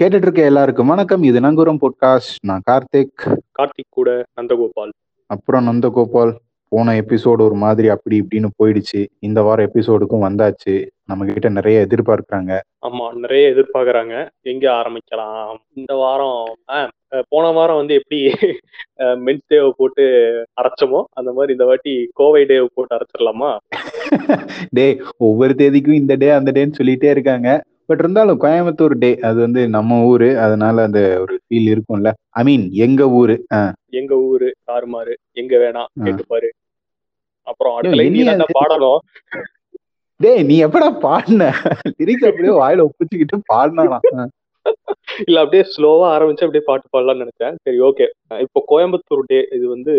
கேட்டுட்டு இருக்க எல்லாருக்கும் வணக்கம். இது நங்கூரம் பாட்காஸ்ட் நான் கார்த்திக். கார்த்திக் கூட நந்தகோபால். அப்புறம் நந்தகோபால். போன எபிசோடு ஒரு மாதிரி அப்படி இப்படின்னு போயிடுச்சு. இந்த வாரம் எபிசோடுக்கும் வந்தாச்சு. நம்ம கிட்ட நிறைய எதிர்பார்க்கறாங்க. ஆமா நிறைய எதிர்பார்க்கறாங்க. எங்க ஆரம்பிக்கலாம்? இந்த வாரம் போன வாரம் வந்து எப்படி மென்ஸ் டேவை போட்டு அரைச்சோமோ? அந்த மாதிரி இந்த வாட்டி கோவை டேவை போட்டு அரைச்சிடலாமா? டே ஒவ்வொரு தேதிக்கும் இந்த டே அந்த டேன்னு சொல்லிட்டே இருக்காங்க. பட் இருந்தாலும் கோயம்புத்தூர் டே அது வந்து நம்ம ஊரு அதனால அந்த ஒரு ஃபீல் இருக்கும்ல. ஐ மீன் எங்க ஊரு? எங்க ஊரு தாறுமாறு எங்க வேணாம். கேட்டுப்பாரு அப்புறம் அடுத்த பாடணும்? டேய் நீ எப்படா பாடின? லிரிக்ஸ் அப்படியே வாயில ஒப்பிச்சுக்கிட்டு பாடினாலாம். இல்ல அப்படியே ஸ்லோவா ஆரம்பிச்சு அப்படியே பாட்டு பாடலாம்னு நினைச்சேன். சரி ஓகே இப்போ கோயம்புத்தூர் டே இது வந்து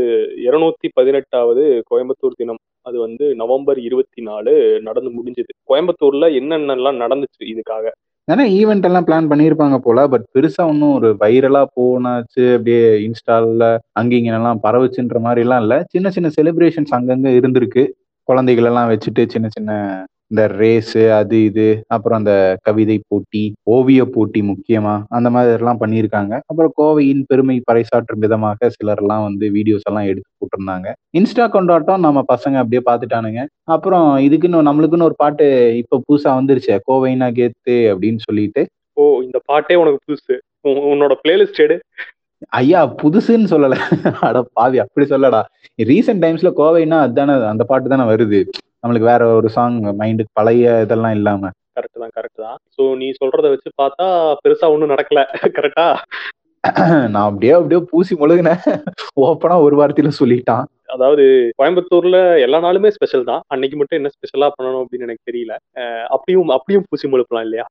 இருநூத்தி பதினெட்டாவது கோயம்புத்தூர் தினம். அது வந்து நவம்பர் இருபத்தி நாலு நடந்து முடிஞ்சது. கோயம்புத்தூர்ல என்னென்னலாம் நடந்துச்சு இதுக்காக? ஏன்னா ஈவெண்ட் எல்லாம் பிளான் பண்ணியிருப்பாங்க போல பட் பெருசா ஒன்றும் ஒரு வைரலா போனாச்சு அப்படியே இன்ஸ்டால்ல அங்கிங்க எல்லாம் பரவுச்சுன்ற மாதிரி எல்லாம் இல்ல. சின்ன சின்ன செலிப்ரேஷன்ஸ் அங்கங்க இருந்திருக்கு. குழந்தைகள் எல்லாம் வச்சுட்டு சின்ன சின்ன இந்த ரேஸு அது இது அப்புறம் அந்த கவிதை போட்டி ஓவிய போட்டி முக்கியமா அந்த மாதிரி எல்லாம் பண்ணியிருக்காங்க. அப்புறம் கோவையின் பெருமை பறைசாற்றும் விதமாக சிலர் எல்லாம் வந்து வீடியோஸ் எல்லாம் எடுத்து போட்டிருந்தாங்க. இன்ஸ்டா கொண்டாட்டம் நம்ம பசங்க அப்படியே பார்த்துட்டானுங்க. அப்புறம் இதுக்குன்னு நம்மளுக்குன்னு ஒரு பாட்டு இப்ப புதுசா வந்துருச்சே. கோவைனா கேத்து அப்படின்னு சொல்லிட்டு. ஓ இந்த பாட்டே உனக்கு புதுசு. உன்- உன்னோட பிளேலிஸ்ட் எடு. ஐயா புதுசுன்னு சொல்லல. அட பாவி அப்படி சொல்லடா. ரீசெண்ட் டைம்ஸ்ல கோவைனா அதுதானே அந்த பாட்டு தானே வருது. நம்மளுக்கு வேற ஒரு சாங் மைண்டுக்கு பழைய இதெல்லாம் இல்லாம. கரெக்ட் தான் கரெக்ட் தான். ஸோ நீ சொல்றத வச்சு பார்த்தா பெருசா ஒன்றும் நடக்கல கரெக்டா நான் அப்படியே அப்படியே பூசி முழுகினேன். ஓப்பனா ஒரு வாரத்தில சொல்லிட்டான். அதாவது கோயம்புத்தூர்ல எல்லா நாளுமே ஸ்பெஷல் தான். அன்னைக்கு மட்டும் என்ன ஸ்பெஷலா பண்ணணும் அப்படின்னு எனக்கு தெரியல. அப்படியும் அப்படியும் பூசி முழுப்பலாம் இல்லையா?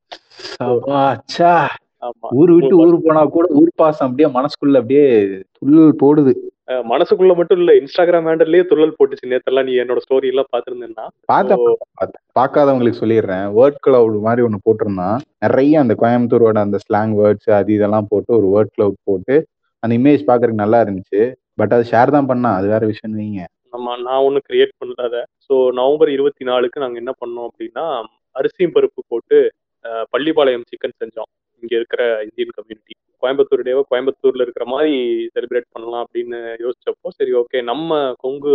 ஆமா. ஊர் விட்டு ஊர் போனா கூட ஊர் பாசம் அப்படியே மனசுக்குள்ள அப்படியே துள்ளல் போடுது. மனசுக்குள்ள மட்டும் இல்ல இன்ஸ்டாகிராம் ஹேண்டல்லயே துள்ளல் போட்டுச்சு. நேத்தெல்லாம் நீ என்னோட ஸ்டோரி எல்லாம் பாத்துருந்தேன்னா பார்க்காதவங்களுக்கு சொல்லிடுறேன். வேர்ட் கிளவுட் மாதிரி ஒன்று போட்டிருந்தான் நிறைய அந்த கோயம்புத்தூரோட அந்த ஸ்லாங் வேர்ட்ஸ் அது இதெல்லாம் போட்டு ஒரு வேர்ட் கிளவுட் போட்டு அந்த இமேஜ் பார்க்கறதுக்கு நல்லா இருந்துச்சு. பட் அது ஷேர் தான் பண்ணா அது வேற விஷயம் நீங்க நம்ம நான் ஒன்றும் கிரியேட் பண்ணல அதை. ஸோ நவம்பர் இருபத்தி நாலுக்கு நாங்கள் என்ன பண்ணோம் அப்படின்னா அரிசியும் பருப்பு போட்டு பள்ளிப்பாளையம் சிக்கன் செஞ்சோம். இங்கே இருக்கிற இந்தியன் கம்யூனிட்டி கோயம்புத்தூர் டேவை கோயம்புத்தூர்ல இருக்கிற மாதிரி செலிப்ரேட் பண்ணலாம் அப்படின்னு யோசிச்சப்போ சரி ஓகே நம்ம கொங்கு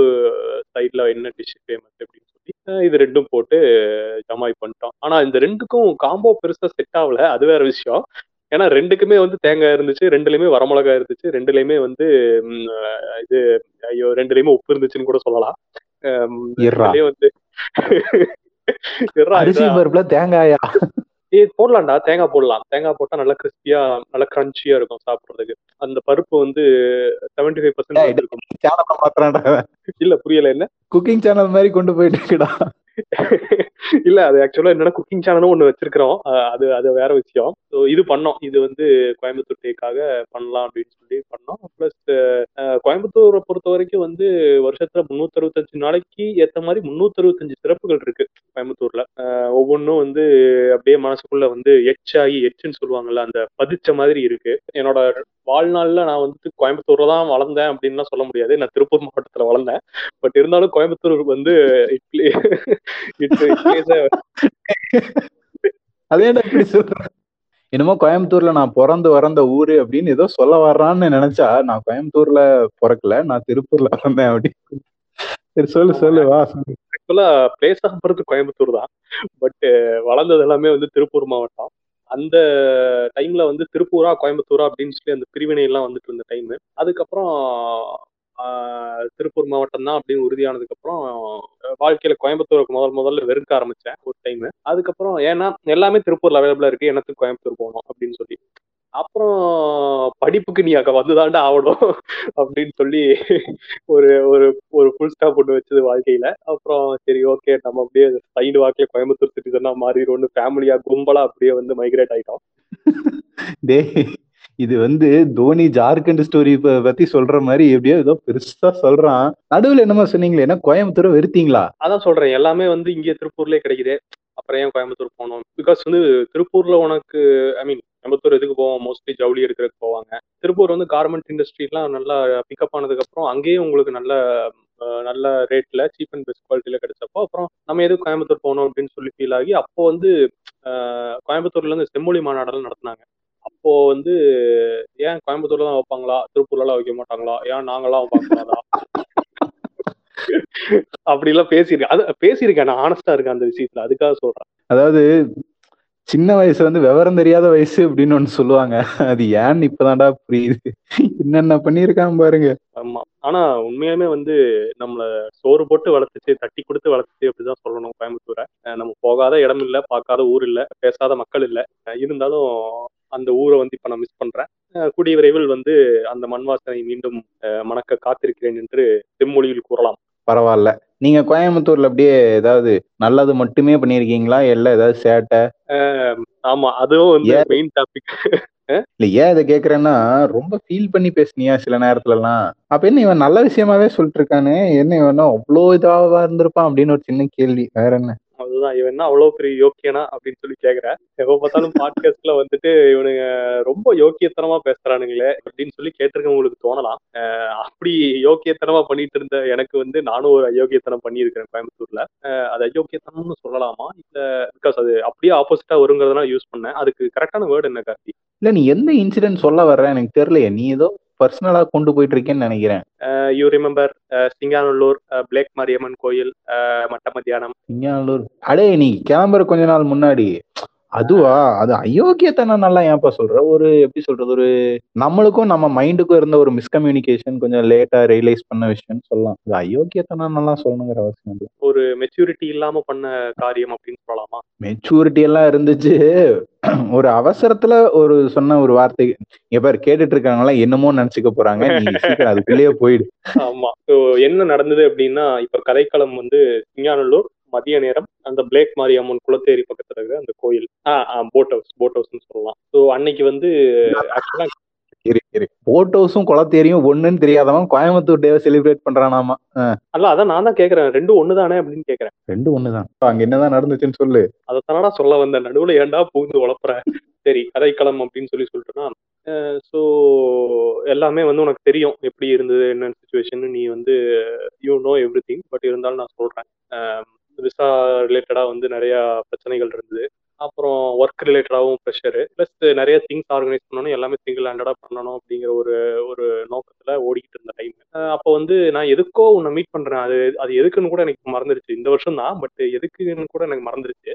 சைட்ல என்ன டிஷ் ஃபேமஸ் அப்படின்னு சொல்லி இது ரெண்டும் போட்டு ஜமாய் பண்ணிட்டோம். ஆனா இந்த ரெண்டுக்கும் காம்போ பெருசா செட் ஆகல. அது வேற விஷயம். ஏன்னா ரெண்டுக்குமே வந்து தேங்காய் இருந்துச்சு ரெண்டுலயுமே வரமிளகாய் இருந்துச்சு ரெண்டுலயுமே வந்து இது ஐயோ ரெண்டுலயுமே உப்பு இருந்துச்சுன்னு கூட சொல்லலாம். வந்து தேங்காயா? ஏய் போடலாம்டா. தேங்காய் போடலாம். தேங்காய் போட்டா நல்லா கிறிஸ்பியா நல்லா கிரன்ச்சியா இருக்கும் சாப்பிடுறதுக்கு. அந்த பருப்பு வந்து செவன்டி ஃபைவ் பர்சன்ட் இருக்கும். இல்ல புரியல. என்ன? குக்கிங் சேனல் மாதிரி கொண்டு போயிட்டு இருக்குடா. இல்ல அது ஆக்சுவலா என்னன்னா குக்கிங் சேனலும் ஒண்ணு வச்சிருக்கிறோம். அது அது வேற விஷயம். ஸோ இது பண்ணோம். இது வந்து கோயம்புத்தூர் டேக்காக பண்ணலாம் அப்படின்னு சொல்லி பண்ணோம். ப்ளஸ் கோயம்புத்தூரை பொறுத்த வரைக்கும் வந்து வருஷத்துல முன்னூத்தி அறுபத்தஞ்சு நாளைக்கு ஏத்த மாதிரி முன்னூத்தி அறுபத்தஞ்சு சிறப்புகள் இருக்கு கோயம்புத்தூர்ல. ஒவ்வொன்றும் வந்து அப்படியே மனசுக்குள்ள வந்து எச்சாகி எச்சுன்னு சொல்லுவாங்கல்ல அந்த பதிச்ச மாதிரி இருக்கு. என்னோட வாழ்நாள்ல நான் வந்து கோயம்புத்தூர்ல தான் வளர்ந்தேன் அப்படின்லாம் சொல்ல முடியாது. நான் திருப்பூர் மாவட்டத்துல வளர்ந்தேன். பட் இருந்தாலும் கோயம்புத்தூர் வந்து இட்லி இட்லி அதேடா இப்படி சொல்ற? என்னமோ கோயம்புத்தூர்ல நான் பிறந்து வளர்ந்த ஊரு அப்படின்னு ஏதோ சொல்ல வர்றான்னு நினைச்சா நான் கோயம்புத்தூர்ல பிறக்கல நான் திருப்பூர்ல வளர்ந்தேன் அப்படின்னு சரி சொல்லு சொல்லு வா. ஆக்சுவலா பிளேஸ் ஆஃப் பர்த் கோயம்புத்தூர் தான். பட் வளர்ந்தது எல்லாமே வந்து திருப்பூர் மாவட்டம். அந்த டைம்ல வந்து திருப்பூரா கோயம்புத்தூரா அப்படின்னு சொல்லி அந்த பிரிவினை எல்லாம் வந்துட்டு இருந்த டைம் அதுக்கப்புறம் திருப்பூர் மாவட்டம் தான் அப்படின்னு உறுதியானதுக்கு அப்புறம் வாழ்க்கையில கோயம்புத்தூருக்கு முதல் முதல்ல வெறுக்க ஆரம்பிச்சேன் ஒரு டைம் அதுக்கப்புறம் ஏன்னா எல்லாமே திருப்பூர்ல அவைலபிளா இருக்கு எனத்துக்கு கோயம்புத்தூர் போகணும் அப்படின்னு சொல்லி. அப்புறம் படிப்புக்கு நீ அங்க வந்துதாண்டா ஆகணும் அப்படின்னு சொல்லி ஒரு ஒரு ஒரு ஃபுல் ஸ்டாப் ஒன்று வச்சது வாழ்க்கையில. அப்புறம் சரி ஓகே நம்ம அப்படியே சைடு வாக்கில கோயம்புத்தூர் சிட்டிசனா மாறிடும்னு ஃபேமிலியா கும்பலா அப்படியே வந்து மைக்ரேட் ஆயிட்டோம். டேய் இது வந்து தோனி ஜார்க்கண்ட் ஸ்டோரி பத்தி சொல்ற மாதிரி எப்படியோ ஏதோ பெருசா சொல்றான். நடுவுல என்னமோ சொன்னீங்களே என்ன கோயம்புத்தூர் வெறுத்தீங்களா? அதான் சொல்றேன் எல்லாமே வந்து இங்கே திருப்பூர்லயே கிடைக்குது. அப்புறம் ஏன் கோயம்புத்தூர் போகணும்? பிகாஸ் வந்து திருப்பூர்ல உனக்கு ஐ மீன் கோயம்புத்தூர் எதுக்கு போவோம்? மோஸ்ட்லி ஜவுளி எடுக்கிறதுக்கு போவாங்க. திருப்பூர் வந்து கார்மெண்ட் இண்டஸ்ட்ரிலாம் நல்லா பிக்கப் ஆனதுக்கு அப்புறம் அங்கேயும் உங்களுக்கு நல்ல நல்ல ரேட்ல சீப் அண்ட் பெஸ்ட் குவாலிட்டியில கிடைச்சப்போ அப்புறம் நம்ம எதுக்கு கோயம்புத்தூர் போகணும் அப்படின்னு சொல்லி ஃபீல் ஆகி அப்போ வந்து கோயம்புத்தூர்ல இருந்து செம்மொழி மாநாடெல்லாம் நடத்தினாங்க. அப்போ அப்போ வந்து ஏன் கோயம்புத்தூர்ல தான் வைப்பாங்களா? திருப்பூர்ல வைக்க மாட்டாங்களா? ஏன் நாங்கெல்லாம் வைப்பாங்களா? அப்படி எல்லாம் பேசியிருக்கேன் அது பேசியிருக்கேன் நான் ஆனஸ்டா இருக்கேன் அந்த விஷயத்துல. அதுக்காக சொல்றேன். அதாவது சின்ன வயசு வந்து விவரம் தெரியாத வயசு அப்படின்னு ஒண்ணு சொல்லுவாங்க. அது ஏன்னு இப்பதான்டா புரியுது. என்னென்ன பண்ணியிருக்கான் பாருங்க. ஆமா. ஆனா உண்மையாலுமே வந்து நம்மள சோறு போட்டு வளர்த்துச்சு தட்டி கொடுத்து வளர்த்துச்சு அப்படிதான் சொல்லணும் கோயம்புத்தூரை. நம்ம போகாத இடம் இல்ல பார்க்காத ஊர் இல்ல பேசாத மக்கள் இல்ல. இருந்தாலும் அந்த ஊரை வந்து இப்ப நான் மிஸ் பண்றேன். கூடிய விரைவில் வந்து அந்த மண் வாசனை மீண்டும் மணக்க காத்திருக்கிறேன் என்று செம்மொழியில் கூறலாம். பரவாயில்ல. நீங்க கோயம்புத்தூர்ல அப்படியே ஏதாவது நல்லது மட்டுமே பண்ணிருக்கீங்களா இல்ல ஏதாவது சேட்டை? ஆமா அதுவும் வந்து ஏன்? மெயின் டாபிக் இல்ல ஏன் இதை கேக்குறேன்னா ரொம்ப ஃபீல் பண்ணி பேசுனியா சில நேரத்துல எல்லாம் அப்ப என்ன இவன் நல்ல விஷயமாவே சொல்லிட்டு இருக்கானே? என்ன இவன் அவ்வளோ இதாவா இருந்திருப்பான் அப்படின்னு ஒரு சின்ன கேள்வி. வேற என்ன? அதுதான் இவன் என்ன அவ்வளவு பெரிய யோக்கியனா அப்படின்னு சொல்லி கேக்குறேன் எப்ப பார்த்தாலும் பாட்காஸ்ட்ல வந்துட்டு இவனுங்க ரொம்ப யோக்கியத்தனமா பேசுறானுங்களே அப்படின்னு சொல்லி கேட்டிருக்கவங்களுக்கு தோணலாம். அப்படி யோக்கியத்தனமா பண்ணிட்டு இருந்த எனக்கு வந்து நானும் ஒரு அயோக்கியத்தனம் பண்ணியிருக்கிறேன் கோயம்புத்தூர்ல. அது அயோக்கியத்தனம்னு சொல்லலாமா? இல்ல பிகாஸ் அது அப்படியே ஆப்போசிட்டா வருங்கிறதுனால யூஸ் பண்ணேன். அதுக்கு கரெக்டான வேர்டு என்ன கார்த்தி? இல்ல நீ எந்த இன்சிடென்ட் சொல்ல வர்ற? எனக்கு தெரியலையே. நீ ஏதோ பர்சனலா கொண்டு போயிட்டு இருக்கேன்னு நினைக்கிறேன் you remember Singanallur plague Mariamman கோயில் அஹ் மட்ட மத்தியானம்? சிங்கானூர் அடே நீ கிளம்புற கொஞ்ச நாள் முன்னாடி அதுவா? அது அயோக்கியத்தனம் நல்லா ஏன்ப்பா சொல்ற? ஒரு எப்படி சொல்றது? ஒரு நம்மளுக்கும் நம்ம மைண்டுக்கும் இருந்த ஒரு மிஸ்கம்யூனிகேஷன் கொஞ்சம் லேட்டா ரியலைஸ் பண்ண விஷயம்னு சொல்லலாம். அது அயோக்கியத்தனம் நல்லா சொல்லணுங்கிற அவசியம் இல்லை. ஒரு மெச்சூரிட்டி இல்லாம பண்ண காரியம் அப்படின்னு சொல்லலாமா? மெச்சூரிட்டி எல்லாம் இருந்துச்சு. ஒரு அவசரத்துல ஒரு சொன்ன ஒரு வார்த்தை இங்க பேர் கேட்டுட்டு இருக்காங்களா என்னமோ நினைச்சுக்க போறாங்க. அதுக்குள்ளேயே போயிடு. ஆமா. என்ன நடந்தது அப்படின்னா இப்ப கதைக்களம் வந்து சிங்காநல்லூர் மதிய நேரம் அந்த பிளேக் மாரியம்மன் குளத்தேரி பக்கத்துல இருக்கிற அந்த கோயில். போட் ஹவுஸ் போட் ஹவுஸ்னு சொல்லலாம். ஸோ அன்னைக்கு வந்து ஆக்சுவலா போட் ஹவுஸும் குளத்தேரியும் ஒண்ணுன்னு தெரியாதவன் கோயம்புத்தூர் டேவை செலிப்ரேட் பண்றானாமா? அல்ல அதான் நான் தான் கேக்குறேன். ரெண்டும் ஒண்ணுதானே அப்படின்னு கேக்குறேன். ரெண்டும் ஒண்ணுதான். அங்க என்னதான் நடந்துச்சுன்னு சொல்லு. அதை தானடா சொல்ல வந்த நடுவுல ஏன்டா பூந்து உழப்புற சரி கதைக்களம் அப்படின்னு சொல்லி சொல்லிட்டுனா ஸோ எல்லாமே வந்து உனக்கு தெரியும். எப்படி இருந்தது என்ன சுச்சுவேஷன் நீ வந்து you know everything but இருந்தாலும் நான் சொல்றேன். விசா ரிலேட்டடாக வந்து நிறைய பிரச்சனைகள் இருந்தது. அப்புறம் ஒர்க் ரிலேட்டடாகவும் ப்ரெஷரு ப்ளஸ் நிறைய திங்ஸ் ஆர்கனைஸ் பண்ணணும். எல்லாமே சிங்கிள் ஹேண்டடாக பண்ணணும் அப்படிங்கிற ஒரு ஒரு நோக்கத்தில் ஓடிக்கிட்டு இருந்த டைம் அப்போ வந்து நான் எதுக்கோ உன்னை மீட் பண்ணுறேன் அது அது எதுக்குன்னு கூட எனக்கு மறந்துருச்சு. இந்த வருஷம் தான் பட் எதுக்குன்னு கூட எனக்கு மறந்துருச்சு.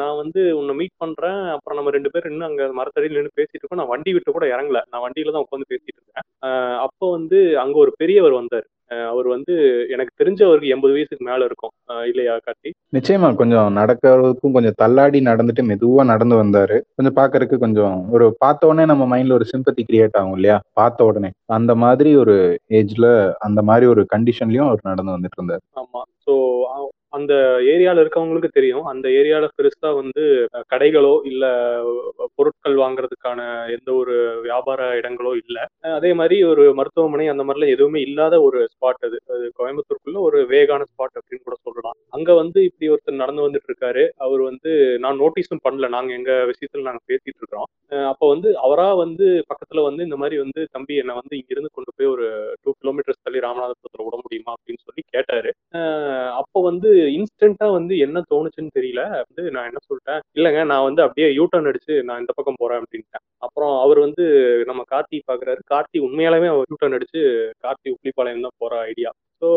நான் வந்து உன்னை மீட் பண்ணுறேன் அப்புறம் நம்ம ரெண்டு பேரும் இன்னும் அங்கே மரத்தடியில் நின்று பேசிட்டு இருக்கோம். நான் வண்டி விட்டு கூட இறங்கல. நான் வண்டியில தான் உட்காந்து பேசிட்டு இருக்கேன் அப்போ வந்து அங்கே ஒரு பெரியவர் வந்தார். அவர் வந்து எனக்கு தெரிஞ்சவருக்கு எண்பது வயசுக்கு மேல இருக்கும். இல்லையா கார்த்தி? நிச்சயமா கொஞ்சம் நடக்கிறதுக்கும் கொஞ்சம் தள்ளாடி நடந்துட்டு மெதுவா நடந்து வந்தாரு. கொஞ்சம் பாக்குறதுக்கு கொஞ்சம் ஒரு பார்த்த உடனே நம்ம மைண்ட்ல ஒரு சிம்பத்தி கிரியேட் ஆகும் இல்லையா? பார்த்த உடனே. அந்த மாதிரி ஒரு ஏஜ்ல அந்த மாதிரி ஒரு கண்டிஷன்லயும் அவர் நடந்து வந்துட்டு இருந்தாரு. ஆமா. ஸோ அந்த ஏரியால இருக்கவங்களுக்கு தெரியும். அந்த ஏரியால பெருசா வந்து கடைகளோ இல்ல பொருட்கள் வாங்குறதுக்கான எந்த ஒரு வியாபார இடங்களோ இல்ல. அதே மாதிரி ஒரு மருத்துவமனை அந்த மாதிரிலாம் எதுவுமே இல்லாத ஒரு ஸ்பாட் அது. அது கோயம்புத்தூருக்குள்ள ஒரு வேகான ஸ்பாட் அப்படின்னு கூட சொல்லலாம். அங்க வந்து இப்படி ஒருத்தர் நடந்து வந்துட்டு இருக்காரு அவர் வந்து நான் நோட்டீஸும் பண்ணல. நாங்க எங்க விஷயத்துல நாங்க பேசிட்டு இருக்கிறோம் அப்போ வந்து அவரா வந்து பக்கத்துல வந்து இந்த மாதிரி வந்து தம்பி என்னை வந்து இங்கிருந்து கொண்டு போய் ஒரு டூ கிலோமீட்டர்ஸ் தள்ளி ராமநாதபுரத்துல விட முடியுமா? அப்படின்னு சொல்லி கேட்டாரு. அப்போ வந்து இன்ஸ்டண்டா வந்து என்ன தோணுச்சுன்னு தெரியல. வந்து நான் என்ன சொல்லிட்டேன் இல்லைங்க நான் வந்து அப்படியே யூ டர்ன் அடிச்சு நான் இந்த பக்கம் போறேன் அப்படின்ட்டேன். அப்புறம் அவர் வந்து நம்ம கார்த்தி பாக்குறாரு. கார்த்தி உண்மையாலுமே அவர் யூட்டர்ன் அடிச்சு கார்த்தி உப்ளிப்பாளையம் தான் போற ஐடியா ஸோ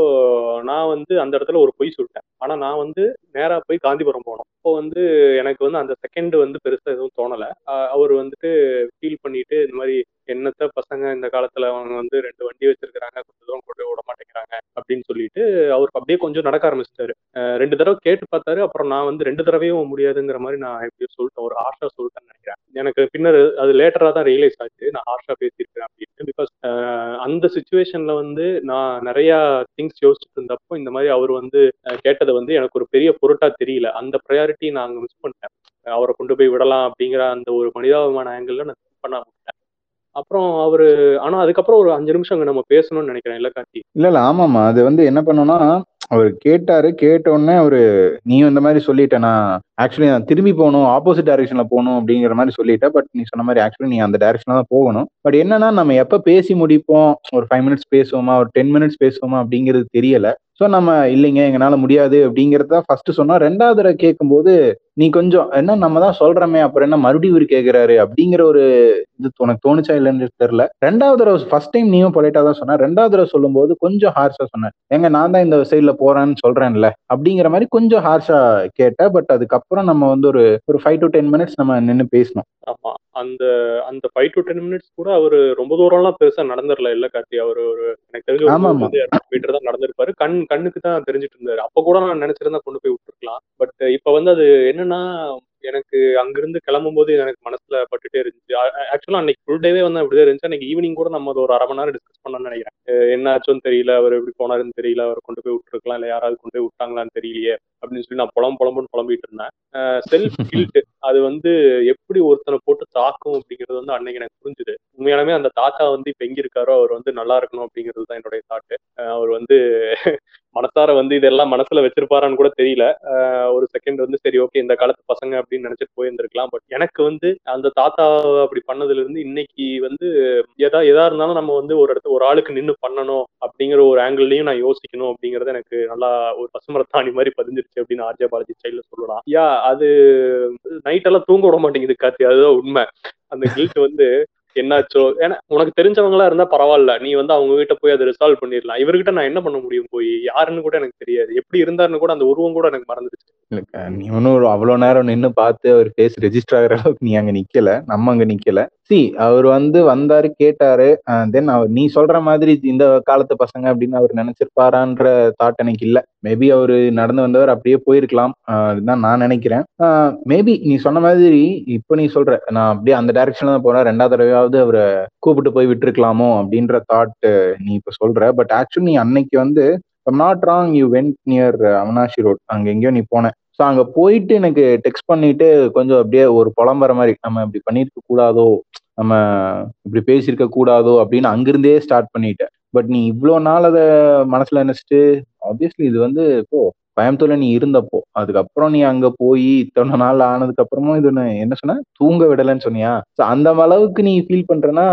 நான் வந்து அந்த இடத்துல ஒரு பொய் சொல்லிட்டேன். ஆனால் நான் வந்து நேராக போய் காந்திபுரம் போனோம். அப்போ வந்து எனக்கு வந்து அந்த செகண்ட் வந்து பெருசாக எதுவும் தோணலை. அவர் வந்துட்டு ஃபீல் பண்ணிட்டு இந்த மாதிரி என்னத்த பசங்க இந்த காலத்தில் அவங்க வந்து ரெண்டு வண்டி வச்சிருக்கிறாங்க கொஞ்சம் தூரம் கொண்டு போய் விட மாட்டேங்கிறாங்க அப்படின்னு சொல்லிட்டு அவருக்கு அப்படியே கொஞ்சம் நடக்க ஆரம்பிச்சிட்டாரு. ரெண்டு தடவை கேட்டு பார்த்தாரு. அப்புறம் நான் வந்து ரெண்டு தடவையும் முடியாதுங்கிற மாதிரி நான் எப்படியோ சொல்லிட்டேன். ஒரு ஹார்ஷா சொல்லிட்டேன்னு நினைக்கிறேன். எனக்கு பின்னர் அது லேட்டரா தான் ரியலைஸ் ஆச்சு. நான் ஹார்ஷா பேசியிருக்கேன் அப்படின்னு. பிகாஸ் அந்த சுச்சுவேஷன்ல வந்து நான் நிறைய திங்ஸ் யோசிச்சுட்டு இருந்தப்போ இந்த மாதிரி அவர் வந்து கேட்டதை வந்து எனக்கு ஒரு பெரிய பொருட்டா தெரியல. அந்த ப்ரையாரிட்டி நான் அங்க மிஸ் பண்ணிட்டேன். அவரை கொண்டு போய் விடலாம் அப்படிங்கிற அந்த ஒரு மனிதாபிமான ஆங்கிள் நான் பண்ண அப்புறம் அவரு ஆனா அதுக்கப்புறம் ஒரு அஞ்சு நிமிஷம் அங்க நம்ம பேசணும்னு நினைக்கிறேன். இல்ல கார்த்தி? இல்ல இல்ல ஆமாமா அது வந்து என்ன பண்ணோம்னா அவர் கேட்டாரு கேட்ட உடனே அவரு நீயும் இந்த மாதிரி சொல்லிட்டேன் நான் ஆக்சுவலி நான் திரும்பி போகணும் ஆப்போசிட் டைரக்ஷன்ல போகணும் அப்படிங்கிற மாதிரி சொல்லிட்டேன் பட் நீ சொன்ன மாதிரி ஆக்சுவலி நீ அந்த டைரக்ஷன்ல தான் போகணும். பட் என்னன்னா நம்ம எப்ப பேசி முடிப்போம்? ஒரு ஃபைவ் மினிட்ஸ் பேசுவோமா? ஒரு டென் மினிட்ஸ் பேசுவோமா? அப்படிங்கிறது தெரியல. ஸோ நம்ம இல்லைங்க எங்களால முடியாது அப்படிங்கறத ஃபர்ஸ்ட் சொன்னா ரெண்டாவது தடவை கேட்கும்போது நீ கொஞ்சம் என்ன நம்ம தான் சொல்றோமே அப்புறம் என்ன மறுபடியும் இவர் கேக்குறாரு அப்படிங்கிற ஒரு இது உனக்கு தோணுச்சா இல்லைன்னு தெரியல. ரெண்டாவது தடவை ஃபர்ஸ்ட் டைம் நீயும் பொலைட்டா தான் சொன்ன. ரெண்டாவது தடவை சொல்லும்போது கொஞ்சம் ஹார்ஷா சொன்னேன் ஏங்க நான் தான் இந்த சைட்ல போறேன்னு சொல்றேன்ல அப்படிங்கிற மாதிரி கொஞ்சம் ஹார்ஷா கேட்டேன் பட் அதுக்கப்புறம் நம்ம வந்து ஒரு ஒரு ஃபைவ் டு டென் மினிட்ஸ் நம்ம நின்று பேசணும் ஆமா. அந்த அந்த ஃபைவ் டு டென் மினிட்ஸ் கூட அவரு ரொம்ப தூரம்லாம் பெருசா நடந்துடல இல்ல கார்த்தி? அவர் ஒரு எனக்கு தெரிஞ்ச மீட்டர் தான் நடந்திருப்பாரு. கண் கண்ணுக்கு தான் தெரிஞ்சிட்டு இருந்தாரு. அப்ப கூட நான் நினைச்சிருந்தா கொண்டு போய் விட்டுருக்கலாம். பட் இப்ப வந்து அது என்னன்னா எனக்கு அங்கிருந்து கிளம்பும் போது எனக்கு மனசுல பட்டுட்டே இருந்துச்சு. ஆக்சுவலா அன்னைக்கு ஃபுல் டேவே வந்து அப்படிதான் இருந்துச்சு. அன்னைக்கு ஈவினிங் கூட நம்ம ஒரு அரை மணி நேரம் டிஸ்கஸ் பண்ணணும்னு நினைக்கிறேன். என்ன ஆச்சுன்னு தெரியல அவர் எப்படி போனாருன்னு தெரியல அவர் கொண்டு போய் விட்டுருக்கலாம் இல்ல யாராவது கொண்டு போய் விட்டாங்களான்னு தெரியலையே அப்படின்னு சொல்லி நான் புலம் புலம்புன்னு புலம்பிட்டு இருந்தேன். செல்ஃப் கில்ட் அது வந்து எப்படி ஒருத்தனை போட்டு தாக்கும் அப்படிங்கிறது வந்து அன்னைக்கு எனக்கு புரிஞ்சுது. உண்மையாலுமே அந்த தாத்தா வந்து இப்ப எங்க இருக்காரோ அவர் வந்து நல்லா இருக்கணும் அப்படிங்கிறது தான் என்னுடைய தாட்டு அவர் வந்து மனசார வந்து இதெல்லாம் மனசுல வச்சிருப்பாரான்னு கூட தெரியல. ஒரு செகண்ட் வந்து சரி ஓகே இந்த காலத்து பசங்க அப்படின்னு நினைச்சிட்டு போயிருந்திருக்கலாம். பட் எனக்கு வந்து அந்த தாத்தா அப்படி பண்ணதுல இருந்து இன்னைக்கு வந்து எதா எதா இருந்தாலும் நம்ம வந்து ஒரு இடத்து ஒரு ஆளுக்கு நின்னு பண்ணணும் அப்படிங்கிற ஒரு ஆங்கிள்லயும் நான் யோசிக்கணும் அப்படிங்கறது எனக்கு நல்லா ஒரு பசுமரத்தாணி மாதிரி பதிஞ்சிருச்சு அப்படின்னு ஆர்ஜே பாலாஜி ஸ்டைல்ல சொல்லலாம். யா அது நைட் எல்லாம் தூங்க விட மாட்டேங்குது கார்த்தி. அதுதான் உண்மை. அந்த கில்ட் வந்து என்னாச்சோ? ஏன்னா உனக்கு தெரிஞ்சவங்களா இருந்தா பரவாயில்ல. நீ வந்து அவங்க கிட்ட போய் அதை ரிசால்வ் பண்ணிடலாம். இவர்கிட்ட நான் என்ன பண்ண முடியும் போய்? யாருன்னு கூட எனக்கு தெரியாது. எப்படி இருந்தாருன்னு கூட அந்த உருவம் கூட எனக்கு மறந்துடுச்சு இல்லக்கா, நீ ஒன்னும் ஒரு நேரம் நின்னு பார்த்து அவர் ஃபேஸ் ரெஜிஸ்டர் ஆகிற அளவுக்கு நீ அங்க நிக்கல. நம்ம அங்க நிக்கல. சி அவர் வந்து வந்தாரு கேட்டாரு தென் அவர் நீ சொல்ற மாதிரி இந்த காலத்து பசங்க அப்படின்னு அவர் நினைச்சிருப்பாரான்ற தாட் எனக்கு இல்லை. மேபி அவர் நடந்து வந்தவர் அப்படியே போயிருக்கலாம் ஆஹ் நான் நினைக்கிறேன். மேபி நீ சொன்ன மாதிரி இப்போ நீ சொல்ற நான் அப்படியே அந்த டைரக்ஷன்ல தான் போறேன் ரெண்டாவது தடவையாவது அவரை கூப்பிட்டு போய் விட்டுருக்கலாமோ அப்படின்ற தாட் நீ இப்போ சொல்ற. பட் ஆக்சுவலி நீ அன்னைக்கு வந்து not wrong you went near Avinashi road அங்க எங்கேயோ நீ போன. ஸோ அங்கே போயிட்டு எனக்கு டெக்ஸ்ட் பண்ணிட்டு கொஞ்சம் அப்படியே ஒரு புலம்புற மாதிரி நம்ம இப்படி பண்ணியிருக்க கூடாதோ நம்ம இப்படி பேசியிருக்க கூடாதோ அப்படின்னு அங்கிருந்தே ஸ்டார்ட் பண்ணிட்டேன். பட் நீ இவ்வளோ நாள் அதை மனசுல நினைச்சிட்டு ஆப்வியஸ்லி இது வந்து இப்போ கோயம்புத்தூர்ல நீ இருந்தப்போ அதுக்கப்புறம் நீ அங்க போய் இத்தனை நாள் ஆனதுக்கு அப்புறமும் இது என்ன சொன்ன? தூங்க விடலைன்னு சொன்னியா? ஸோ அந்த அளவுக்கு நீ ஃபீல் பண்றேன்னா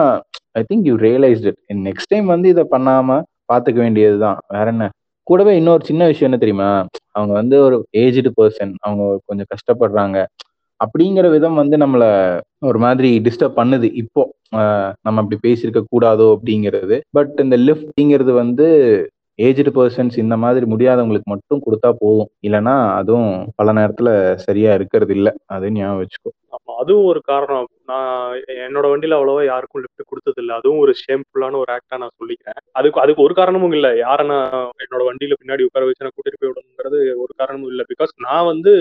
I think you realised it next time வந்து இதை பண்ணாம பாத்துக்க வேண்டியதுதான். வேற என்ன? கூடவே இன்னொரு சின்ன விஷயம் என்ன தெரியுமா? அவங்க வந்து ஒரு ஏஜ்டு பர்சன் அவங்க கொஞ்சம் கஷ்டப்படுறாங்க. அப்படிங்கிற விதம் வந்து நம்மள ஒரு மாதிரி டிஸ்டர்ப் பண்ணுது இப்போ. நம்ம அப்படி பேசியிருக்க கூடாதோ அப்படிங்கிறது. பட் இந்த லிஃப்ட்ங்கிறது வந்து ஏஜ்டு பர்சன்ஸ் இந்த மாதிரி முடியாதவங்களுக்கு மட்டும் கொடுத்தா போதும். இல்லைன்னா அதுவும் பல நேரத்துல சரியா இருக்கிறது இல்லை. அது ஞாபகம் வச்சுக்கோ. ஆமா அதுவும் ஒரு காரணம். நான் என்னோட வண்டியில அவ்வளவா யாருக்கும் லிஃப்ட் கொடுத்தது இல்லை அதுவும் ஒரு ஷேம்ஃபுல்லான ஒரு ஆக்டா நான் சொல்லிக்கிறேன். அதுக்கு அதுக்கு ஒரு காரணமும் இல்லை. யாரை நான் என்னோட வண்டியில பின்னாடி உட்கார வச்சு நான் கூட்டிட்டு போய் விடணுங்கிறது ஒரு காரணமும் இல்லை. பிகாஸ் நான் வந்து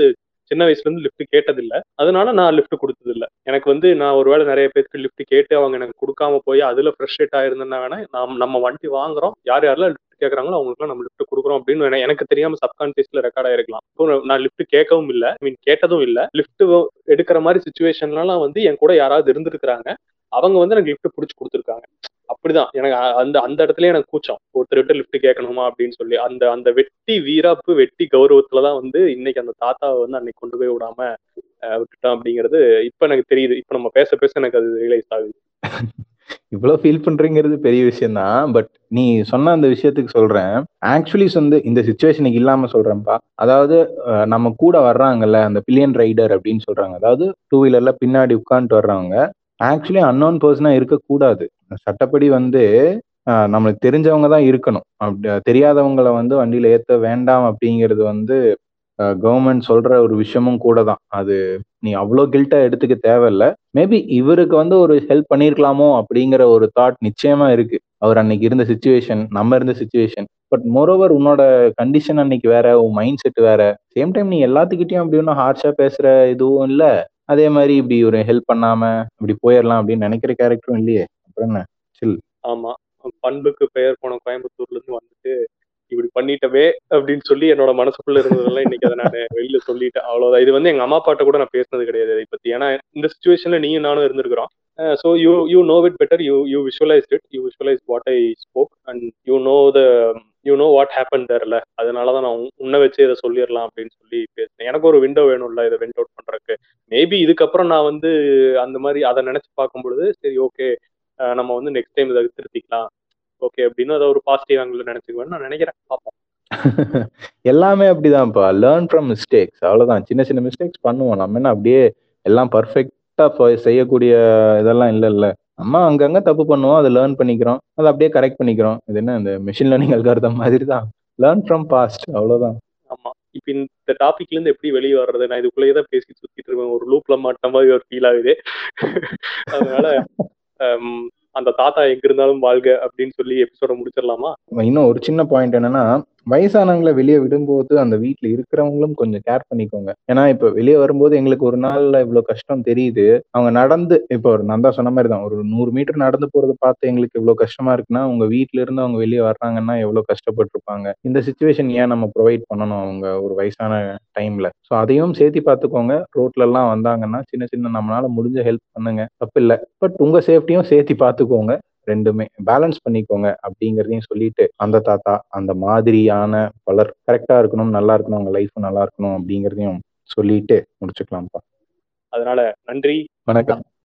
சின்ன வயசுல இருந்து லிஃப்ட் கேட்டதில்ல. அதனால நான் லிஃப்ட் கொடுத்தது இல்ல எனக்கு வந்து நான் ஒருவேளை நிறைய பேருக்கு லிஃப்ட் கேட்டு அவங்க எனக்கு கொடுக்காம போய் அதுல ஃப்ரெஷ்ரேட் ஆயிருந்தேன்னா வேணா நாம் நம்ம வண்டி வாங்குறோம். யார் யாரெல்லாம் லிஃப்ட் கேட்கறாங்களோ அவங்களுக்கு நம்ம லிஃப்ட் கொடுக்குறோம் அப்படின்னு எனக்கு- தெரியாம சப்கான்சியஸ்ல ரெக்கார்ட் ஆயிருக்கலாம். இப்போ நான் லிஃப்ட் கேட்கவும் இல்ல. மீன் கேட்டதும் இல்ல. லிஃப்ட் எடுக்கிற மாதிரி சுச்சுவேஷன்லாம் வந்து என் கூட யாராவது இருந்திருக்கிறாங்க. அவங்க வந்து எனக்கு லிஃப்ட் பிடிச்சி கொடுத்துருக்காங்க. அப்படிதான். எனக்கு அந்த அந்த இடத்துல எனக்கு கூச்சம். ஒருத்தர்கிட்ட லிஃப்ட் கேட்கணுமா அப்படின்னு சொல்லி அந்த அந்த வெட்டி வீராப்பு வெட்டி கௌரவத்துலதான் வந்து இன்னைக்கு அந்த தாத்தாவை வந்து அன்னைக்கு கொண்டு போய் விடாம விட்டுட்டான் அப்படிங்கிறது இப்ப எனக்கு தெரியுது. இப்ப நம்ம பேச பேச எனக்கு அது ரியலைஸ் ஆகுது. இவ்வளவு ஃபீல் பண்றீங்கிறது பெரிய விஷயம் தான் பட் நீ சொன்ன அந்த விஷயத்துக்கு சொல்றேன். ஆக்சுவலி வந்து இந்த சுச்சுவேஷனுக்கு இல்லாம சொல்றேன்ப்பா அதாவது நம்ம கூட வர்றாங்கல்ல அந்த பில்லியன் ரைடர் அப்படின்னு சொல்றாங்க. அதாவது டூ வீலர்ல பின்னாடி உட்காந்துட்டு வர்றவங்க ஆக்சுவலி அன்னோன் பர்சனா இருக்கக்கூடாது. சட்டப்படி வந்து நம்மளுக்கு தெரிஞ்சவங்க தான் இருக்கணும். அப்படி தெரியாதவங்களை வந்து வண்டியில ஏத்த வேண்டாம் அப்படிங்கிறது வந்து கவர்மெண்ட் சொல்ற ஒரு விஷயமும் கூட தான். அது நீ அவ்வளோ கில்ட்டா எடுத்துக்க தேவையில்ல. மேபி இவருக்கு வந்து ஒரு ஹெல்ப் பண்ணியிருக்கலாமோ அப்படிங்கிற ஒரு தாட் நிச்சயமா இருக்கு. அவர் அன்னைக்கு இருந்த சுச்சுவேஷன் நம்ம இருந்த சுச்சுவேஷன் பட் மோரோவர் உன்னோட கண்டிஷன் அன்னைக்கு வேற உன் மைண்ட் செட் வேற. சேம் டைம் நீ எல்லாத்துக்கிட்டையும் அப்படி ஒன்றும் ஹார்ஷா பேசுற இதுவும் இல்லை. அதே மாதிரி இப்படி ஒரு ஹெல்ப் பண்ணாம இப்படி போயிடலாம் அப்படின்னு நினைக்கிற கேரக்டரும் இல்லையே. அப்புறம் என்ன? சில் ஆமா. பண்புக்கு பெயர் போன கோயம்புத்தூர்ல இருந்து வந்துட்டு இப்படி பண்ணிட்டவே அப்படின்னு சொல்லி என்னோட மனசுக்குள்ள இருந்ததெல்லாம் இன்னைக்கு அதை நான் வெளியில சொல்லிட்டேன். அவ்வளவுதான். இது வந்து எங்க அம்மா அப்பாட்ட கூட நான் பேசினது கிடையாது இதை பத்தி. ஏன்னா இந்த சுச்சுவேஷன்ல நீயும் நானும் இருந்திருக்கிறோம். So you you know it better you you visualise it you visualise what I spoke and you know the you know what happen தேர்ல அதனால தான் நான் உன்னை வச்சு இதை சொல்லிடலாம் அப்படின்னு சொல்லி பேசினேன். எனக்கு ஒரு விண்டோ வேணும்ல இதை வெண்ட் அவுட் பண்றதுக்கு. மேபி இதுக்கப்புறம் நான் வந்து அந்த மாதிரி அதை நினைச்சு பார்க்கும் பொழுது சரி ஓகே நம்ம வந்து நெக்ஸ்ட் டைம் இதை திருத்திக்கலாம். ஓகே அப்படின்னு அதை ஒரு பாசிட்டிவ் ஆங்கிள் நினைச்சுக்குவேன்னு நான் நினைக்கிறேன். பார்ப்போம். எல்லாமே அப்படிதான்ப்பா. லேர்ன் ஃப்ரம் மிஸ்டேக்ஸ் அவ்வளவுதான். சின்ன சின்ன மிஸ்டேக்ஸ் பண்ணுவோம். நம்ம என்ன அப்படியே எல்லாம் பர்ஃபெக்டா செய்யக்கூடிய இதெல்லாம் இல்ல இல்ல நம்ம அங்கங்க தப்பு பண்ணுவோம். அதை லேர்ன் பண்ணிக்கிறோம். அதை அப்படியே கரெக்ட் பண்ணிக்கிறோம். இது என்ன இந்த மிஷின் லேர்னிங் அல்காரதம் மாதிரி தான் லேர்ன் ஃப்ரம் பாஸ்ட் அவ்வளவுதான். ஆமா. இப்ப இந்த டாபிக்ல இருந்து எப்படி வெளியே வர்றது? நான் இதுக்குள்ளேயே தான் பேசி சுத்திட்டு இருக்கேன். ஒரு லூப்ல மாட்ட மாதிரி ஒரு ஃபீல் ஆகுது. அதனால ஹம், அந்த தாத்தா எங்க இருந்தாலும் வாழ்க அப்படின்னு சொல்லி எபிசோட முடிச்சிடலாமா? இன்னும் ஒரு சின்ன பாயிண்ட் என்னன்னா வயசானவங்களை வெளியே விடும்போது அந்த வீட்டுல இருக்கிறவங்களும் கொஞ்சம் கேர் பண்ணிக்கோங்க. ஏன்னா இப்ப வெளியே வரும்போது எங்களுக்கு ஒரு நாள்ல இவ்வளவு கஷ்டம் தெரியுது. அவங்க நடந்து இப்போ ஒரு நான் தான் சொன்ன மாதிரி தான் ஒரு நூறு மீட்டர் நடந்து போறதை பார்த்து எங்களுக்கு இவ்வளவு கஷ்டமா இருக்குன்னா அவங்க வீட்டுல இருந்து அவங்க வெளியே வர்றாங்கன்னா எவ்வளவு கஷ்டப்பட்டிருப்பாங்க? இந்த சுச்சுவேஷன் ஏன் நம்ம ப்ரொவைட் பண்ணணும் அவங்க ஒரு வயசான டைம்ல ஸோ அதையும் சேர்த்து பார்த்துக்கோங்க. ரோட்ல எல்லாம் வந்தாங்கன்னா சின்ன சின்ன நம்மளால முடிஞ்ச ஹெல்ப் பண்ணுங்க. தப்பு இல்லை பட் உங்க சேஃப்டியும் சேர்த்து பார்த்துக்கோங்க. ரெண்டுமே. பேலன்ஸ் பண்ணிக்கோங்க அப்படிங்கிறதையும் சொல்லிட்டு அந்த தாத்தா அந்த மாதிரியான பலர் கரெக்டா இருக்கணும் நல்லா இருக்கணும் உங்க லைஃப் நல்லா இருக்கணும் அப்படிங்கிறதையும் சொல்லிட்டு முடிச்சுக்கலாம்ப்பா. அதனால நன்றி. வணக்கம்.